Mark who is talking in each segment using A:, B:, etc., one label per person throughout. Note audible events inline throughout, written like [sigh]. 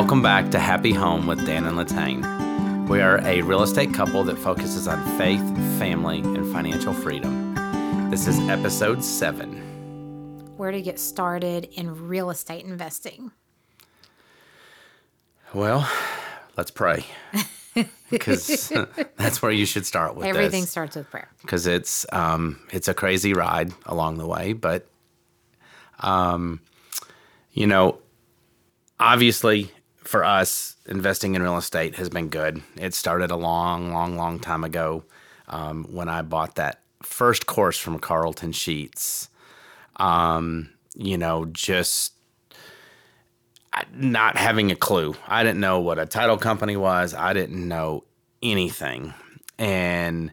A: Welcome back to Happy Home with Dan and Latane. We are a real estate couple that focuses on faith, family, and financial freedom. This is episode seven.
B: Where to get started in real estate investing?
A: Well, let's pray. [laughs] Because [laughs] that's where you should start with
B: Everything
A: this.
B: starts with prayer.
A: Because it's um, it's a crazy ride along the way, but um, you know, obviously for us, investing in real estate has been good. It started a long, long, long time ago um, when I bought that first course from Carlton Sheets. Um, you know, just not having a clue. I didn't know what a title company was. I didn't know anything. And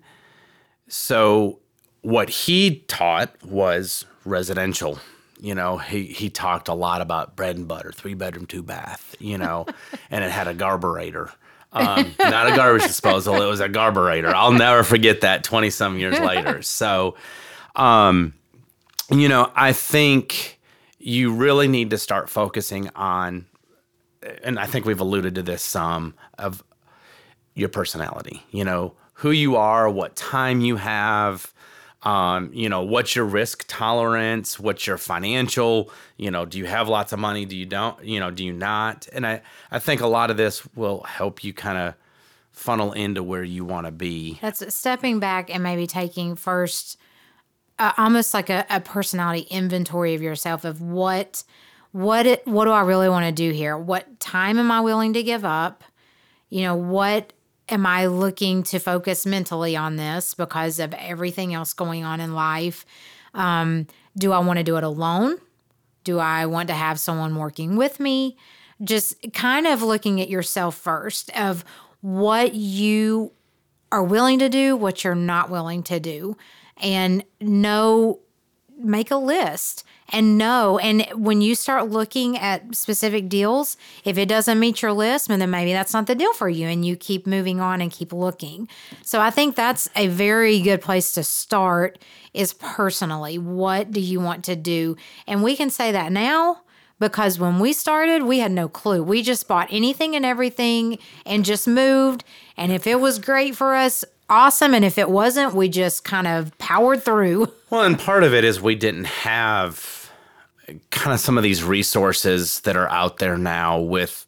A: so what he taught was residential. You know, he, he talked a lot about bread and butter, three bedroom, two bath, you know, [laughs] and it had a garburator. Um, not a garbage disposal, it was a garburator. I'll never forget that 20 some years later. [laughs] So, um, you know, I think you really need to start focusing on, and I think we've alluded to this some of your personality. You know, who you are, what time you have, um, you know, what's your risk tolerance, what's your financial, you know, do you have lots of money? Do you don't, you know, do you not? And I, I think a lot of this will help you kind of funnel into where you want to be.
B: That's stepping back and maybe taking first uh, almost like a, a personality inventory of yourself of what what it, what do I really want to do here? What time am I willing to give up? You know, what am I looking to focus mentally on this because of everything else going on in life? Um, do I want to do it alone? Do I want to have someone working with me? Just kind of looking at yourself first of what you are willing to do, what you're not willing to do, and know, make a list and know. And when you start looking at specific deals, if it doesn't meet your list, then maybe that's not the deal for you, and you keep moving on and keep looking. So I think that's a very good place to start. Is personally, what do you want to do? And we can say that now because when we started, we had no clue. We just bought anything and everything and just moved. And if it was great for us, awesome. And if it wasn't, we just kind of powered through.
A: Well, and part of it is we didn't have kind of some of these resources that are out there now with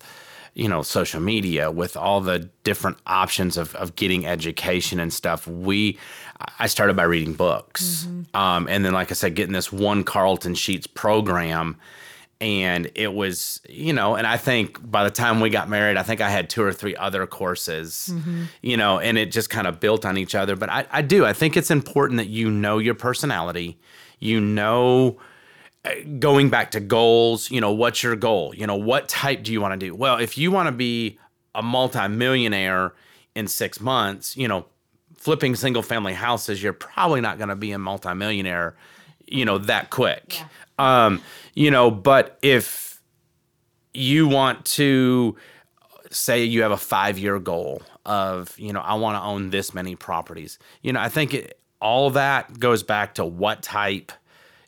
A: you know social media with all the different options of, of getting education and stuff we i started by reading books mm-hmm. um, and then like i said getting this one carlton sheets program and it was you know and i think by the time we got married i think i had two or three other courses mm-hmm. you know and it just kind of built on each other but I, I do i think it's important that you know your personality you know going back to goals you know what's your goal? You know what type do you want to do? Well if you want to be a multimillionaire in six months you know flipping single family houses you're probably not going to be a multimillionaire you know that quick. Yeah. Um, you know, but if you want to say you have a five year goal of, you know, I want to own this many properties, you know, I think it, all that goes back to what type,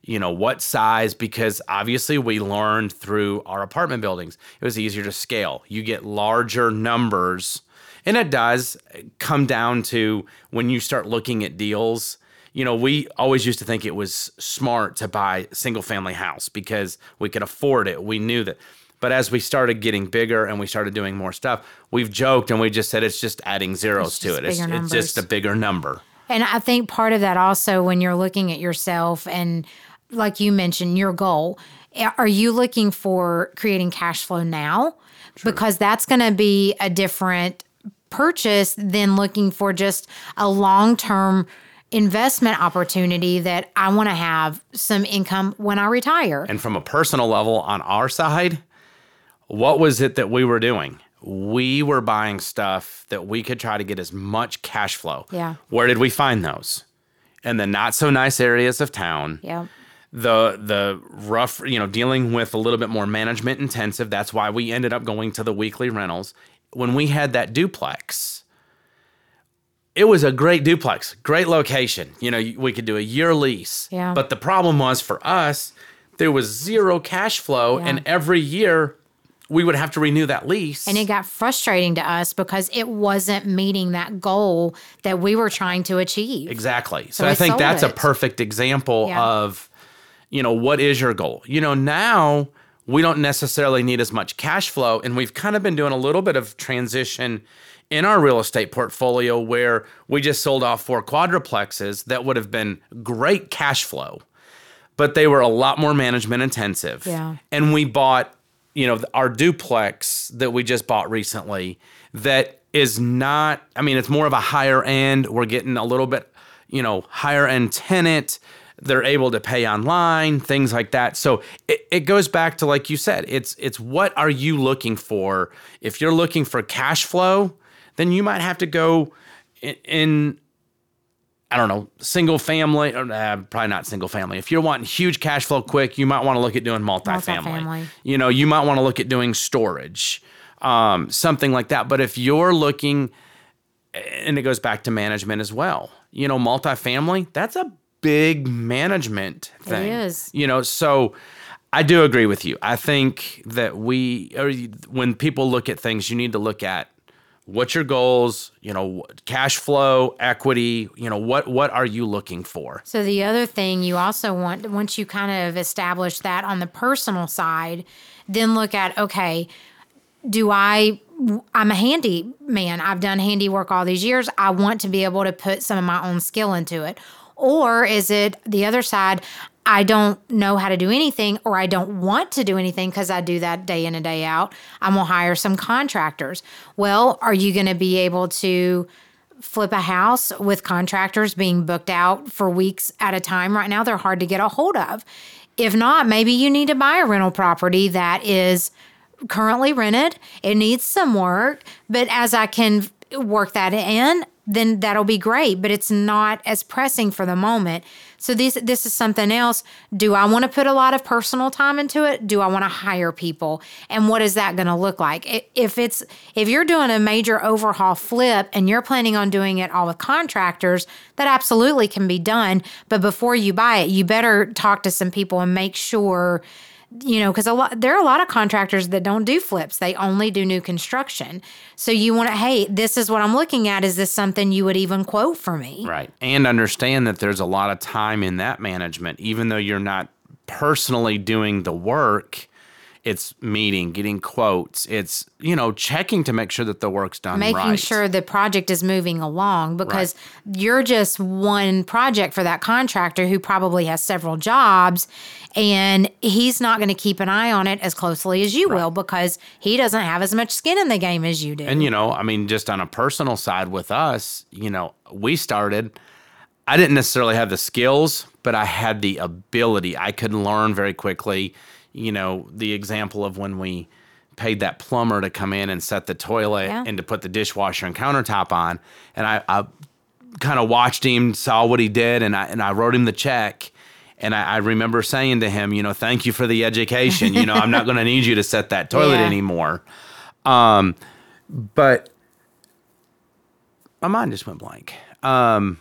A: you know, what size, because obviously we learned through our apartment buildings, it was easier to scale. You get larger numbers. And it does come down to when you start looking at deals you know, we always used to think it was smart to buy single family house because we could afford it. We knew that. But as we started getting bigger and we started doing more stuff, we've joked and we just said it's just adding zeros it's to it. It's, it's just a bigger number.
B: And I think part of that also when you're looking at yourself and like you mentioned, your goal, are you looking for creating cash flow now? Sure. Because that's going to be a different purchase than looking for just a long term investment opportunity that I want to have some income when I retire.
A: And from a personal level on our side, what was it that we were doing? We were buying stuff that we could try to get as much cash flow.
B: Yeah.
A: Where did we find those? In the not so nice areas of town.
B: Yeah.
A: The the rough, you know, dealing with a little bit more management intensive. That's why we ended up going to the weekly rentals. When we had that duplex, it was a great duplex, great location. You know, we could do a year lease.
B: Yeah.
A: But the problem was for us, there was zero cash flow, yeah. and every year we would have to renew that lease.
B: And it got frustrating to us because it wasn't meeting that goal that we were trying to achieve.
A: Exactly. So,
B: So
A: I think that's a perfect example
B: Yeah.
A: of, you know, what is your goal? You know, now we don't necessarily need as much cash flow. And we've kind of been doing a little bit of transition in our real estate portfolio where we just sold off four quadruplexes that would have been great cash flow, but they were a lot more management intensive.
B: Yeah.
A: And we bought, you know, our duplex that we just bought recently that is not, I mean, it's more of a higher end. We're getting a little bit, you know, higher end tenant. They're able to pay online, things like that. So it, it goes back to like you said, it's it's what are you looking for? If you're looking for cash flow, then you might have to go in, in I don't know, single family, or uh, probably not single family. If you're wanting huge cash flow quick, you might want to look at doing multifamily.
B: Multifamily.
A: You know, you might want to look at doing storage, um, something like that. But if you're looking, and it goes back to management as well, you know, multifamily, that's a big management thing.
B: is.
A: You know, so I do agree with you. I think that we, or when people look at things, you need to look at what's your goals, you know, cash flow, equity, you know, what what are you looking for?
B: So the other thing you also want once you kind of establish that on the personal side, then look at okay, do I I'm a handy man. I've done handiwork all these years. I want to be able to put some of my own skill into it. Or is it the other side? I don't know how to do anything, or I don't want to do anything because I do that day in and day out. I'm gonna hire some contractors. Well, are you gonna be able to flip a house with contractors being booked out for weeks at a time right now? They're hard to get a hold of. If not, maybe you need to buy a rental property that is currently rented. It needs some work, but as I can work that in, then that'll be great. But it's not as pressing for the moment. So this this is something else. Do I want to put a lot of personal time into it? Do I want to hire people? And what is that going to look like? If it's if you're doing a major overhaul flip and you're planning on doing it all with contractors, that absolutely can be done. But before you buy it, you better talk to some people and make sure you know, because a lot there are a lot of contractors that don't do flips; they only do new construction. So you want to, hey, this is what I'm looking at. Is this something you would even quote for me?
A: Right. And understand that there's a lot of time in that management, even though you're not personally doing the work. It's meeting, getting quotes. It's, you know, checking to make sure that the work's done
B: Making
A: right.
B: sure the project is moving along because you're just one project for that contractor who probably has several jobs and he's not going to keep an eye on it as closely as you will because he doesn't have as much skin in the game as you do.
A: And you know, I mean, just on a personal side with us, you know, we started. I didn't necessarily have the skills, but I had the ability. I could learn very quickly. You know, the example of when we paid that plumber to come in and set the toilet
B: Yeah.
A: and to put the dishwasher and countertop on, and I, I kind of watched him, saw what he did, and I and I wrote him the check. And I, I remember saying to him, you know, thank you for the education. You know, I'm not going to need you to set that [laughs] toilet
B: Yeah.
A: anymore. Um, but my mind just went blank. Um,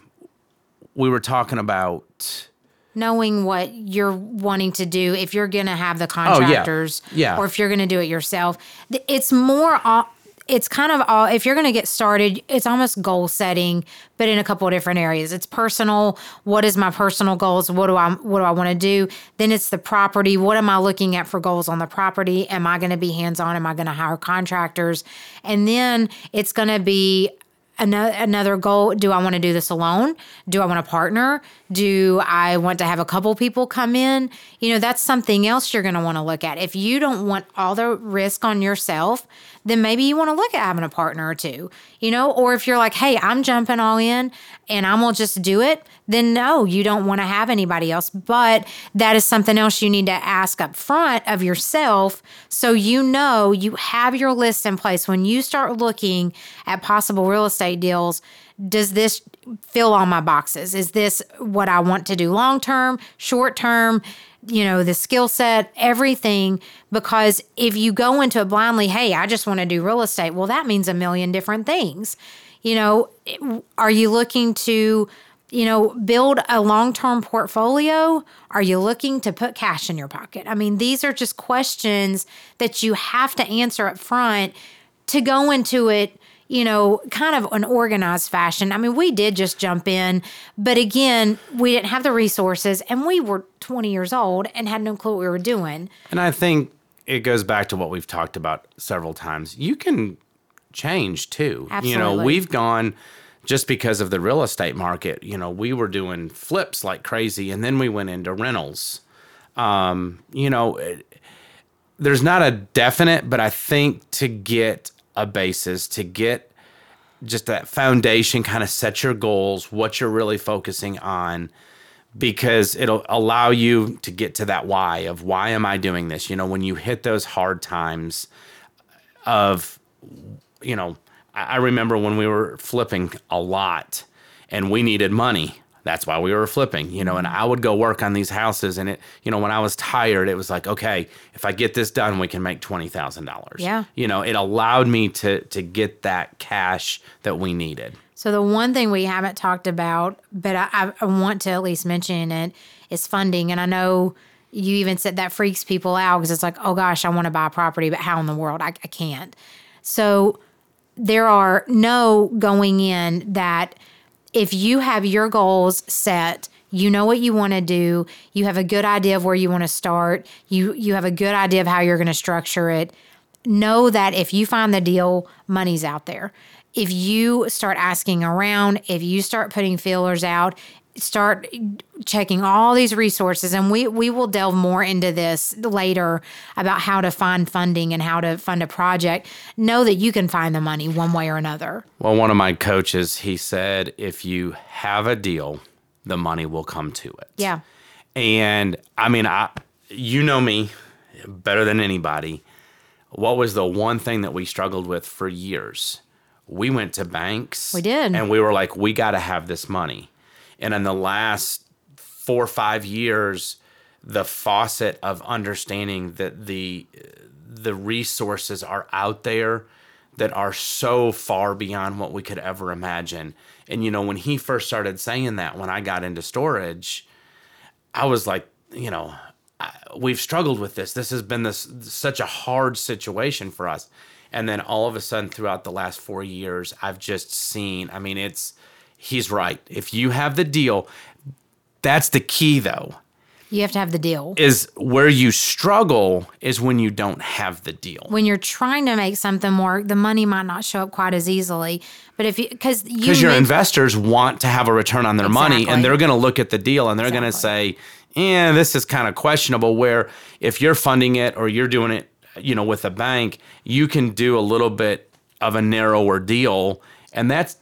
A: we were talking about
B: knowing what you're wanting to do if you're going to have the oh, contractors
A: Oh, Yeah.
B: or if you're going to do it yourself. It's more it's kind of all if you're going to get started it's almost goal setting but in a couple of different areas. It's personal. What is my personal goals? What do i what do i want to do? Then it's the property. What am i looking at for goals on the property? Am i going to be hands on am i going to hire contractors? And then it's going to be another another goal do i want to do this alone? Do i want to partner? Do i want to have a couple people come in? You know that's something else you're going to want to look at. If you don't want all the risk on yourself then maybe you want to look at having a partner or two you know? Or if you're like hey i'm jumping all in and i'm gonna just do it then no you don't want to have anybody else. But that is something else you need to ask up front of yourself so you know you have your list in place. When you start looking at possible real estate deals does this fill all my boxes? Is this what i want to do long term short term you know the skill set everything because if you go into it blindly hey i just want to do real estate well that means a million different things you know are you looking to you know, build a long term portfolio? Are you looking to put cash in your pocket? I mean, these are just questions that you have to answer up front to go into it you know, kind of an organized fashion. I mean, we did just jump in, but again, we didn't have the resources and we were 20 years old and had no clue what we were doing.
A: And I think it goes back to what we've talked about several times. You can change too.
B: Absolutely.
A: You know, we've gone just because of the real estate market, you know, we were doing flips like crazy and then we went into rentals. Um, you know, it, there's not a definite, but I think to get a basis to get just that foundation kind of set your goals, what you're really focusing on, because it'll allow you to get to that why of why am I doing this? You know, when you hit those hard times of, you know, I remember when we were flipping a lot and we needed money that's why we were flipping, you know, and mm-hmm. I would go work on these houses and it, you know, when I was tired, it was like, okay, if I get this done, we can make $20,000.
B: Yeah.
A: You know, it allowed me to to get that cash that we needed.
B: So the one thing we haven't talked about, but I, I want to at least mention it, is funding. And I know you even said that freaks people out because it's like, oh gosh, I want to buy a property, but how in the world? I, I can't. So there are no going in that – if you have your goals set, you know what you want to do, you have a good idea of where you want to start, you you have a good idea of how you're going to structure it, know that if you find the deal, money's out there. If you start asking around, if you start putting feelers out, start checking all these resources and we we will delve more into this later about how to find funding and how to fund a project. Know that you can find the money one way or another.
A: Well one of my coaches he said if you have a deal the money will come to it.
B: Yeah.
A: And i mean i you know me better than anybody. What was the one thing that we struggled with for years? We went to banks
B: we did.
A: and we were like we got to have this money and in the last four or five years, the faucet of understanding that the the resources are out there that are so far beyond what we could ever imagine. And you know, when he first started saying that, when I got into storage, I was like, you know, I, we've struggled with this. This has been this such a hard situation for us. And then all of a sudden, throughout the last four years, I've just seen. I mean, it's he's right. If you have the deal, that's the key though.
B: You have to have the deal.
A: Is where you struggle is when you don't have the deal.
B: When you're trying to make something work, the money might not show up quite as easily. But if you because you
A: because your investors want to have a return on their
B: exactly.
A: money, and they're going to look at the deal and they're exactly. going to say, "Yeah, this is kind of questionable." Where if you're funding it or you're doing it, you know, with a bank, you can do a little bit of a narrower deal, and that's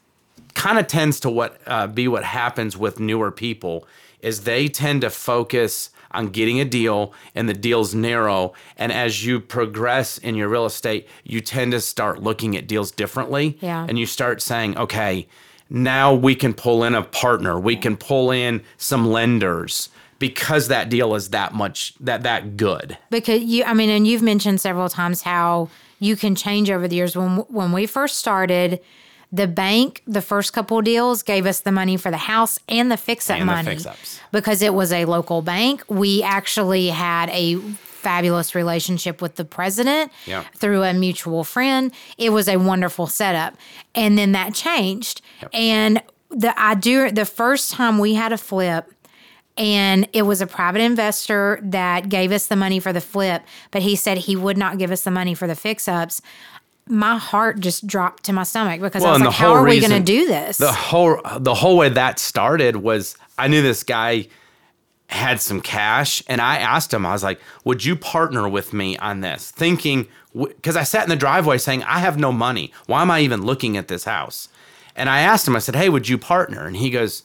A: kind of tends to what uh, be what happens with newer people is they tend to focus on getting a deal and the deal's narrow and as you progress in your real estate you tend to start looking at deals differently.
B: Yeah.
A: and you start saying okay now we can pull in a partner. We can pull in some lenders because that deal is that much that that good.
B: Because you i mean and you've mentioned several times how you can change over the years. When when we first started the bank, the first couple deals, gave us the money for the house and the fix up money
A: fix-ups.
B: because it was a local bank. We actually had a fabulous relationship with the president through a mutual friend. It was a wonderful setup. And then that changed. Yep. And the I do the first time we had a flip and it was a private investor that gave us the money for the flip, but he said he would not give us the money for the fix ups my heart just dropped to my stomach because well, I was like, how are we going to do this?
A: The whole the whole way that started was I knew this guy had some cash and I asked him I was like, "Would you partner with me on this?" thinking cuz I sat in the driveway saying, "I have no money. Why am I even looking at this house?" And I asked him I said, "Hey, would you partner?" And he goes,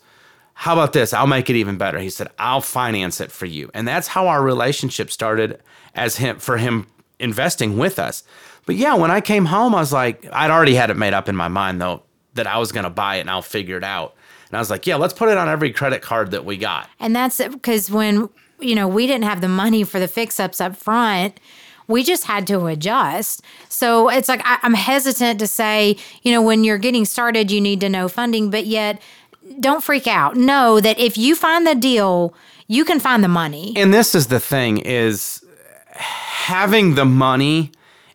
A: "How about this? I'll make it even better." He said, "I'll finance it for you." And that's how our relationship started as him for him investing with us. But yeah, when I came home, I was like, I'd already had it made up in my mind though that I was going to buy it and I'll figure it out. And I was like, yeah, let's put it on every credit card that we got.
B: And that's because when, you know, we didn't have the money for the fix ups up front, we just had to adjust. So it's like, I, I'm hesitant to say, you know, when you're getting started, you need to know funding, but yet, don't freak out. Know that if you find the deal, you can find the money.
A: And this is the thing is having the money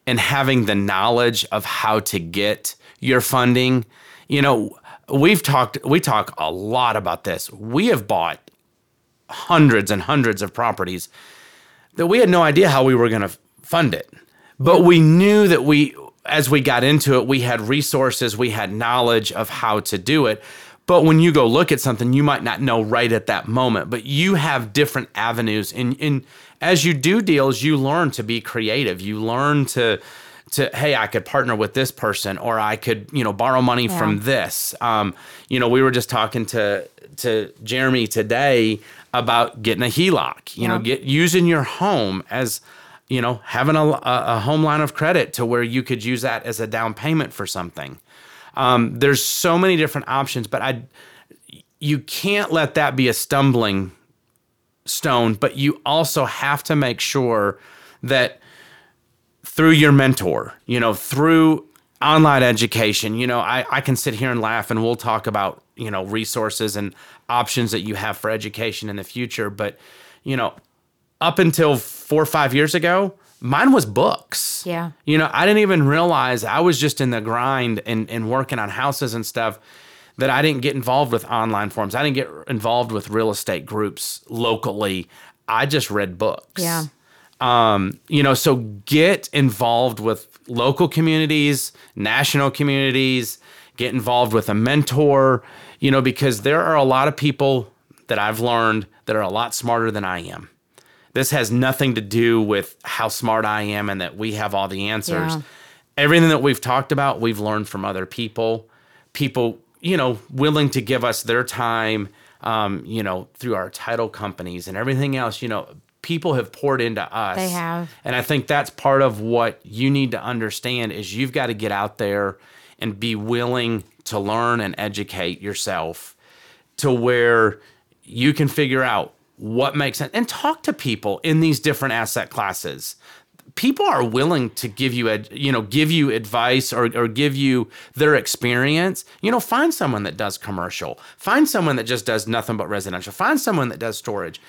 A: and having the knowledge of how to get your funding. You know, we've talked we talk a lot about this. We have bought hundreds and hundreds of properties that we had no idea how we were going to fund it. But we knew that we as we got into it, we had resources, we had knowledge of how to do it. But when you go look at something, you might not know right at that moment, but you have different avenues. And, and as you do deals, you learn to be creative. You learn to, to hey, I could partner with this person, or I could, you know, borrow money
B: Yeah.
A: from this. Um, you know, we were just talking to to Jeremy today about getting a HELOC. You know, get using your home as you know having a, a, a home line of credit to where you could use that as a down payment for something. Um, there's so many different options, but I you can't let that be a stumbling stone. But you also have to make sure that through your mentor, you know, through online education, you know, I, I can sit here and laugh and we'll talk about, you know, resources and options that you have for education in the future. But, you know, up until four or five years ago, mine was books.
B: Yeah.
A: You know, I didn't even realize I was just in the grind and, and working on houses and stuff that I didn't get involved with online forums. I didn't get involved with real estate groups locally. I just read books.
B: Yeah.
A: Um, you know, so get involved with local communities, national communities, get involved with a mentor, you know, because there are a lot of people that I've learned that are a lot smarter than I am. This has nothing to do with how smart I am and that we have all the answers.
B: Yeah.
A: Everything that we've talked about, we've learned from other people, people, you know, willing to give us their time, um, you know, through our title companies and everything else, you know, people have poured into us.
B: They have.
A: And I think that's part of what you need to understand is you've got to get out there and be willing to learn and educate yourself to where you can figure out what makes sense and talk to people in these different asset classes. People are willing to give you, ad, you know, give you advice or, or give you their experience. You know, find someone that does commercial. Find someone that just does nothing but residential. Find someone that does storage.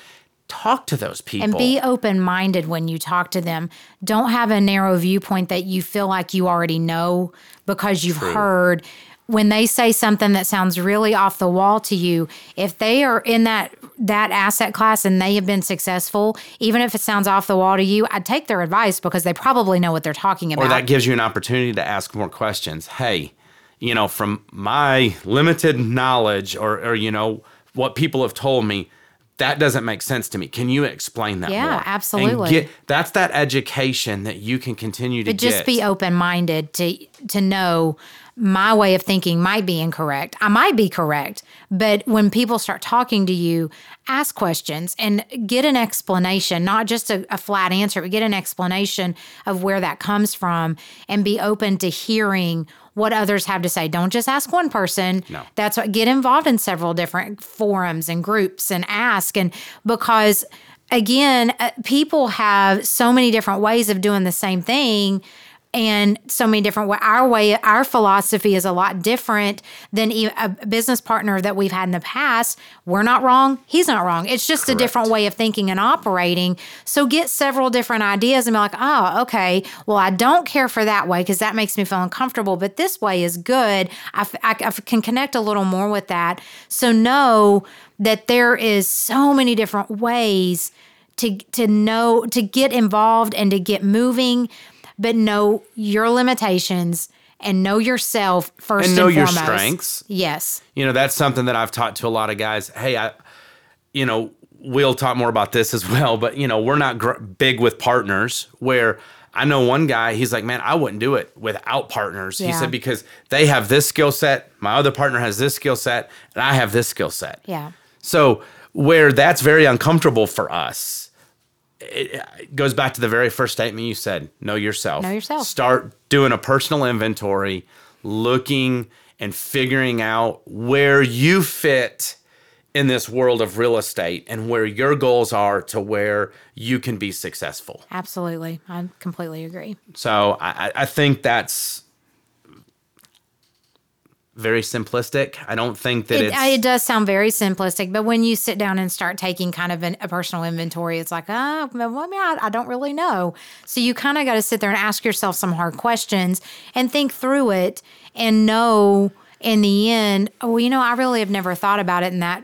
A: Talk to those people.
B: And be open minded when you talk to them. Don't have a narrow viewpoint that you feel like you already know because you've heard. When they say something that sounds really off the wall to you, if they are in that that asset class and they have been successful, even if it sounds off the wall to you, I'd take their advice because they probably know what they're talking about.
A: or that gives you an opportunity to ask more questions. Hey, you know, from my limited knowledge or, or you know, what people have told me, that doesn't make sense to me. Can you explain that
B: Yeah,
A: more? And
B: absolutely.
A: get- that's that education that you can continue to
B: but just
A: get.
B: be open minded to to know my way of thinking might be incorrect. I might be correct, but when people start talking to you, ask questions and get an explanation, not just a, a flat answer, but get an explanation of where that comes from and be open to hearing what others have to say. Don't just ask one person.
A: No.
B: That's what get involved in several different forums and groups and ask and because again, uh, people have so many different ways of doing the same thing and so many different way our way our philosophy is a lot different than a business partner that we've had in the past. We're not wrong he's not wrong. It's just a different way of thinking and operating. So get several different ideas and be like oh okay well i don't care for that way because that makes me feel uncomfortable but this way is good. I I can connect a little more with that. So know that there is so many different ways to to know to get involved and to get moving but know your limitations and know yourself first
A: And know your
B: foremost.
A: strengths.
B: Yes.
A: you know that's something that i've taught to a lot of guys hey i you know we'll talk more about this as [laughs] well but you know we're not gr- big with partners where i know one guy he's like man i wouldn't do it without partners he said because they have this skill set my other partner has this skill set and i have this skill set
B: Yeah.
A: so where that's very uncomfortable for us it goes back to the very first statement you said know yourself
B: Know yourself.
A: start doing a personal inventory looking and figuring out where you fit in this world of real estate and where your goals are to where you can be successful
B: Absolutely. I completely agree.
A: so I- I think that's very simplistic. I don't think that
B: It, it does sound very simplistic, but when you sit down and start taking kind of an, a personal inventory, it's like, oh, well, I, mean, I, I don't really know. So you kind of got to sit there and ask yourself some hard questions and think through it and know in the end, oh, you know, I really have never thought about it in that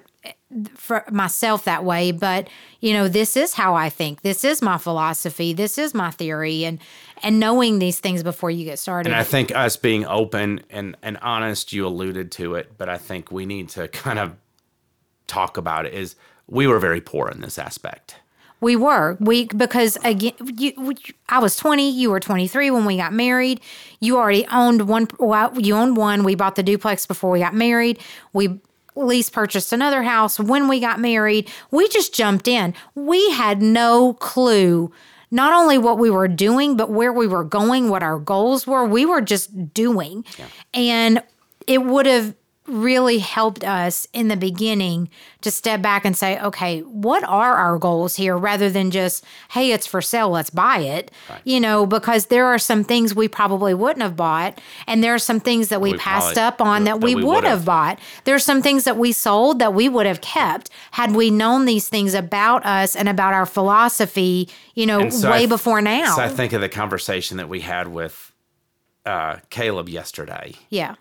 B: for myself that way but you know this is how i think this is my philosophy this is my theory and and knowing these things before you get started
A: And I think us being open and, and honest, you alluded to it, but I think we need to kind of talk about it is we were very poor in this aspect.
B: We were we because again, you, we, I was twenty. You were twenty three when we got married. You already owned one. Well, you owned one. We bought the duplex before we got married. We lease purchased another house when we got married. We just jumped in. We had no clue not only what we were doing, but where we were going, what our goals were. We were just doing, and it would have really helped us in the beginning to step back and say, okay, what are our goals here rather than just, hey, it's for sale, let's buy it. You know, because there are some things we probably wouldn't have bought, and there are some things that we,
A: We
B: passed up on that,
A: that
B: we,
A: we
B: would have bought. are some things that we sold that we would have kept had we known these things about us and about our philosophy, you know,
A: so
B: way
A: th-
B: before now.
A: So I think of the conversation that we had with uh, Caleb yesterday.
B: yeah.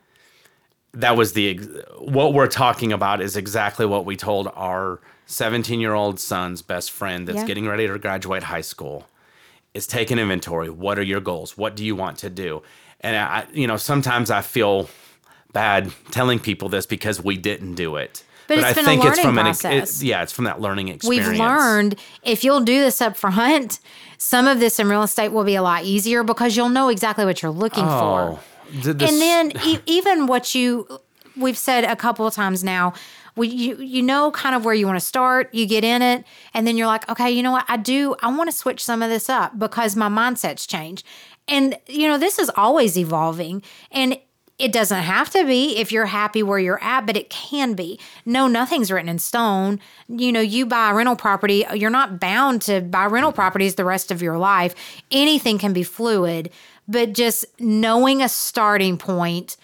A: That was the what we're talking about is exactly what we told our 17 year old son's best friend that's
B: Yeah.
A: getting ready to graduate high school. Is take an inventory. What are your goals? What do you want to do? And I, you know, sometimes I feel bad telling people this because we didn't do it.
B: But it's
A: I
B: been a
A: think it's from
B: learning
A: an ex-
B: process.
A: it- yeah, it's from that learning experience.
B: We've learned if you'll do this up front, some of this in real estate will be a lot easier because you'll know exactly what you're looking for.
A: Oh, this-
B: And then [laughs] e- even what you we've said a couple of times now, we, you you know kind of where you want to start, you get in it, and then you're like, okay, you know what? I do I want to switch some of this up because my mindset's changed. And you know, this is always evolving and it doesn't have to be if you're happy where you're at, but it can be. No, nothing's written in stone. You know, you buy a rental property, you're not bound to buy rental properties the rest of your life. Anything can be fluid, but just knowing a starting point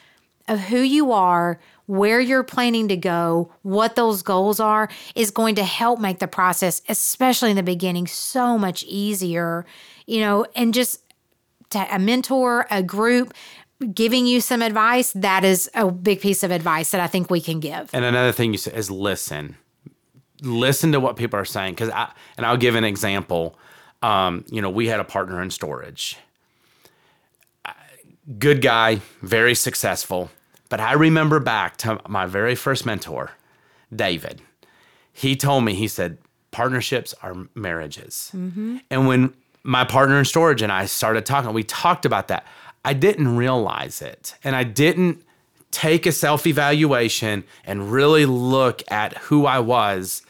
B: of who you are, where you're planning to go, what those goals are, is going to help make the process, especially in the beginning, so much easier. You know, and just a mentor, a group giving you some advice, that is a big piece of advice that I think we can give.
A: And another thing you said is listen. Listen to what people are saying. Cause I and I'll give an example. Um, you know, we had a partner in storage. Good guy, very successful. But I remember back to my very first mentor, David. He told me, he said, partnerships are marriages. Mm-hmm. And when my partner in storage and I started talking, we talked about that. I didn't realize it. And I didn't take a self evaluation and really look at who I was,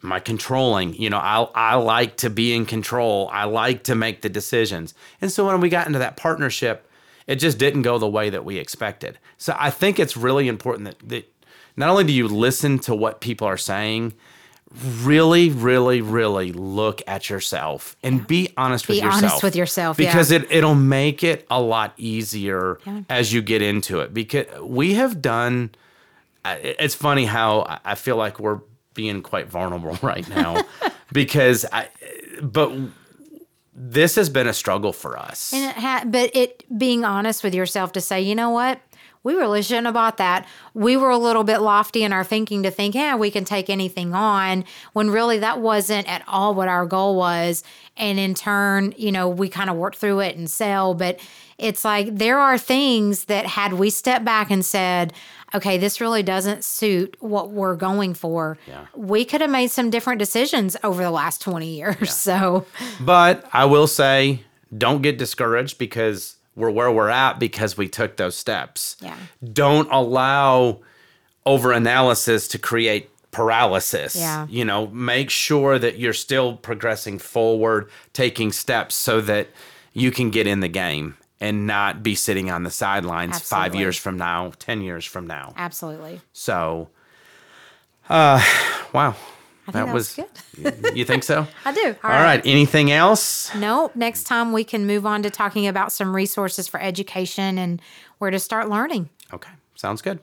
A: my controlling. You know, I, I like to be in control, I like to make the decisions. And so when we got into that partnership, it just didn't go the way that we expected. So I think it's really important that, that not only do you listen to what people are saying, really, really, really look at yourself and be honest with
B: Be
A: yourself.
B: honest with yourself, yeah.
A: Because it, it'll make it a lot easier
B: Yeah.
A: as you get into it. Because we have done, it's funny how I- I feel like we're being quite vulnerable [laughs] right now [laughs] because I, but this has been a struggle for us.
B: And it ha- but it being honest with yourself to say, you know what? We really shouldn't have bought that. We were a little bit lofty in our thinking to think, yeah, we can take anything on, when really that wasn't at all what our goal was. And in turn, you know, we kind of worked through it and sell. But it's like there are things that had we stepped back and said, okay, this really doesn't suit what we're going for,
A: Yeah.
B: we could have made some different decisions over the last 20 years. So,
A: But I will say, don't get discouraged because we're where we're at because we took those steps.
B: Yeah.
A: Don't allow over analysis to create paralysis.
B: Yeah.
A: You know, make sure that you're still progressing forward, taking steps so that you can get in the game and not be sitting on the sidelines five years from now, 10 years from now.
B: absolutely.
A: So, uh, wow.
B: I think that was good.
A: you think so? [laughs]
B: I do.
A: All right. Anything else?
B: Nope. Next time we can move on to talking about some resources for education and where to start learning.
A: Okay. Sounds good.